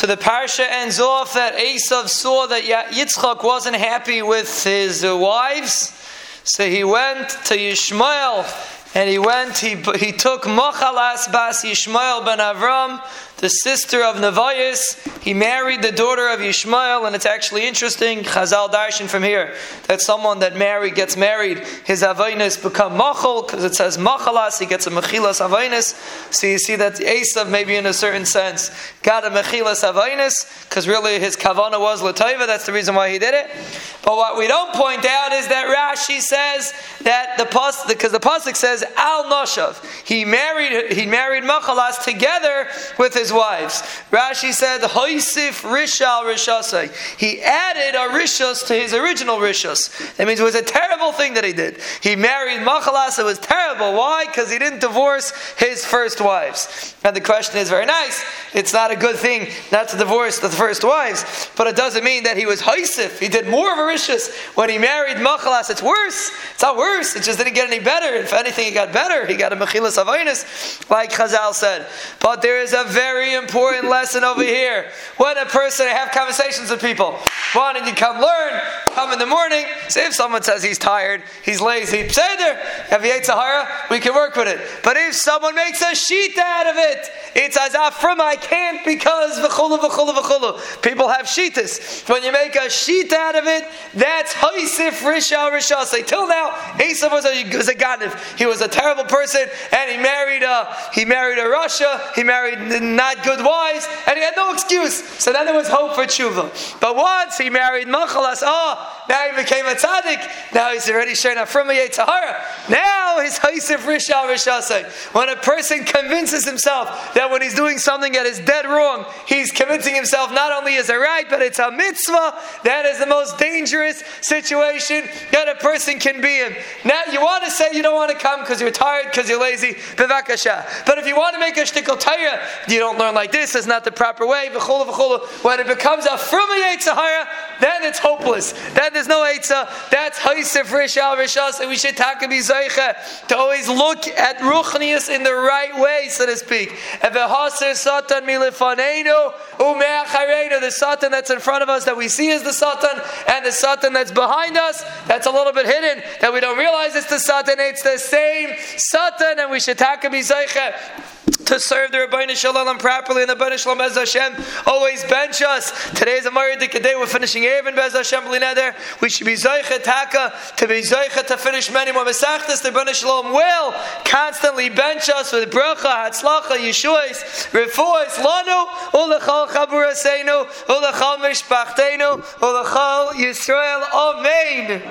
So the parsha ends off that Esav saw that Yitzchak wasn't happy with his uh, wives, so he went to Yishmael and he went, he, he took Mochalas Bas Yishmael ben Avram, the sister of Nevias. He married the daughter of Yishmael, and it's actually interesting, Chazal Darshan from here, that someone that married gets married, his Avainis become Machal, because it says Machalas, he gets a Mechilas Avainis. So you see that Esav, maybe in a certain sense, got a Mechilas Avainis, because really his Kavana was Lataiva, that's the reason why he did it. But what we don't point out is that Rashi says that the Pasuk, because the Pasuk says, Al Noshav. He married, he married Machalas together with his wives. Rashi said, Hoisif Rishal Rishasai. He added a Rishas to his original Rishas. That means it was a terrible thing that he did. He married Machalas. It was terrible. Why? Because he didn't divorce his first wives. And the question is very nice. It's not a good thing not to divorce the first wives, but it doesn't mean that he was Hoisif. He did more of a when he married Machalas. It's worse. It's not worse. It just didn't get any better. If anything, it got better. He got a Mechilas Avainis, like Chazal said. But there is a very important lesson over here. When a person, I have conversations with people, why don't you come learn? Come in the morning. See if someone says he's tired, he's lazy, say there, have you ate Sahara? We can work with it. But if someone makes a sheet out of it, it's as ah, from I can't because v'chulu v'chulu v'chulu. People have sheetas. When you make a sheet out of it, that's haisif rishal rishasei. Till now, Esav was a, was. He was a terrible person, and he married a he married a Russia. He married not good wives, and he had no excuse. So then there was hope for tshuva. But once he married Machalas, oh, now he became a tzaddik. Now he's already showing up from a Yetzahara. Now his haisif rishal rishasei. When a person convinces himself that when he's doing something that is dead wrong, he's convincing himself not only is it right, but it's a mitzvah. That is the most dangerous situation that a person can be in. Now, you want to say you don't want to come because you're tired, because you're lazy, bevakasha. But if you want to make a shtickle tayra, you don't learn like this, it's not the proper way. When it becomes a from a then it's hopeless. Then there's no Eitzah. That's Haisif Rishal Rishas, and we should talk be to always look at Ruchnius in the right way, so to speak. And The Satan that's in front of us that we see is the Satan, and the Satan that's behind us, that's a little bit hidden, that we don't realize it's the Satan. It's the same Satan, and we should talk be to serve the Ribono Shel Olam properly, and the Ribono Shel Olam Bez Hashem always bench us. Today is a Maridik day. We're finishing Eruvin Bez Hashem B'lineder. We should be Zoichet Taka to be Zoichet to finish many more Mesachtas. The Ribono Shel Olam will constantly bench us with Bracha, Hatzlacha, Yeshuas, Refuas, Lanu, Ulechal Chaburaseinu, Ulechal Mishpachtenu, Ulechal Yisrael. Amen.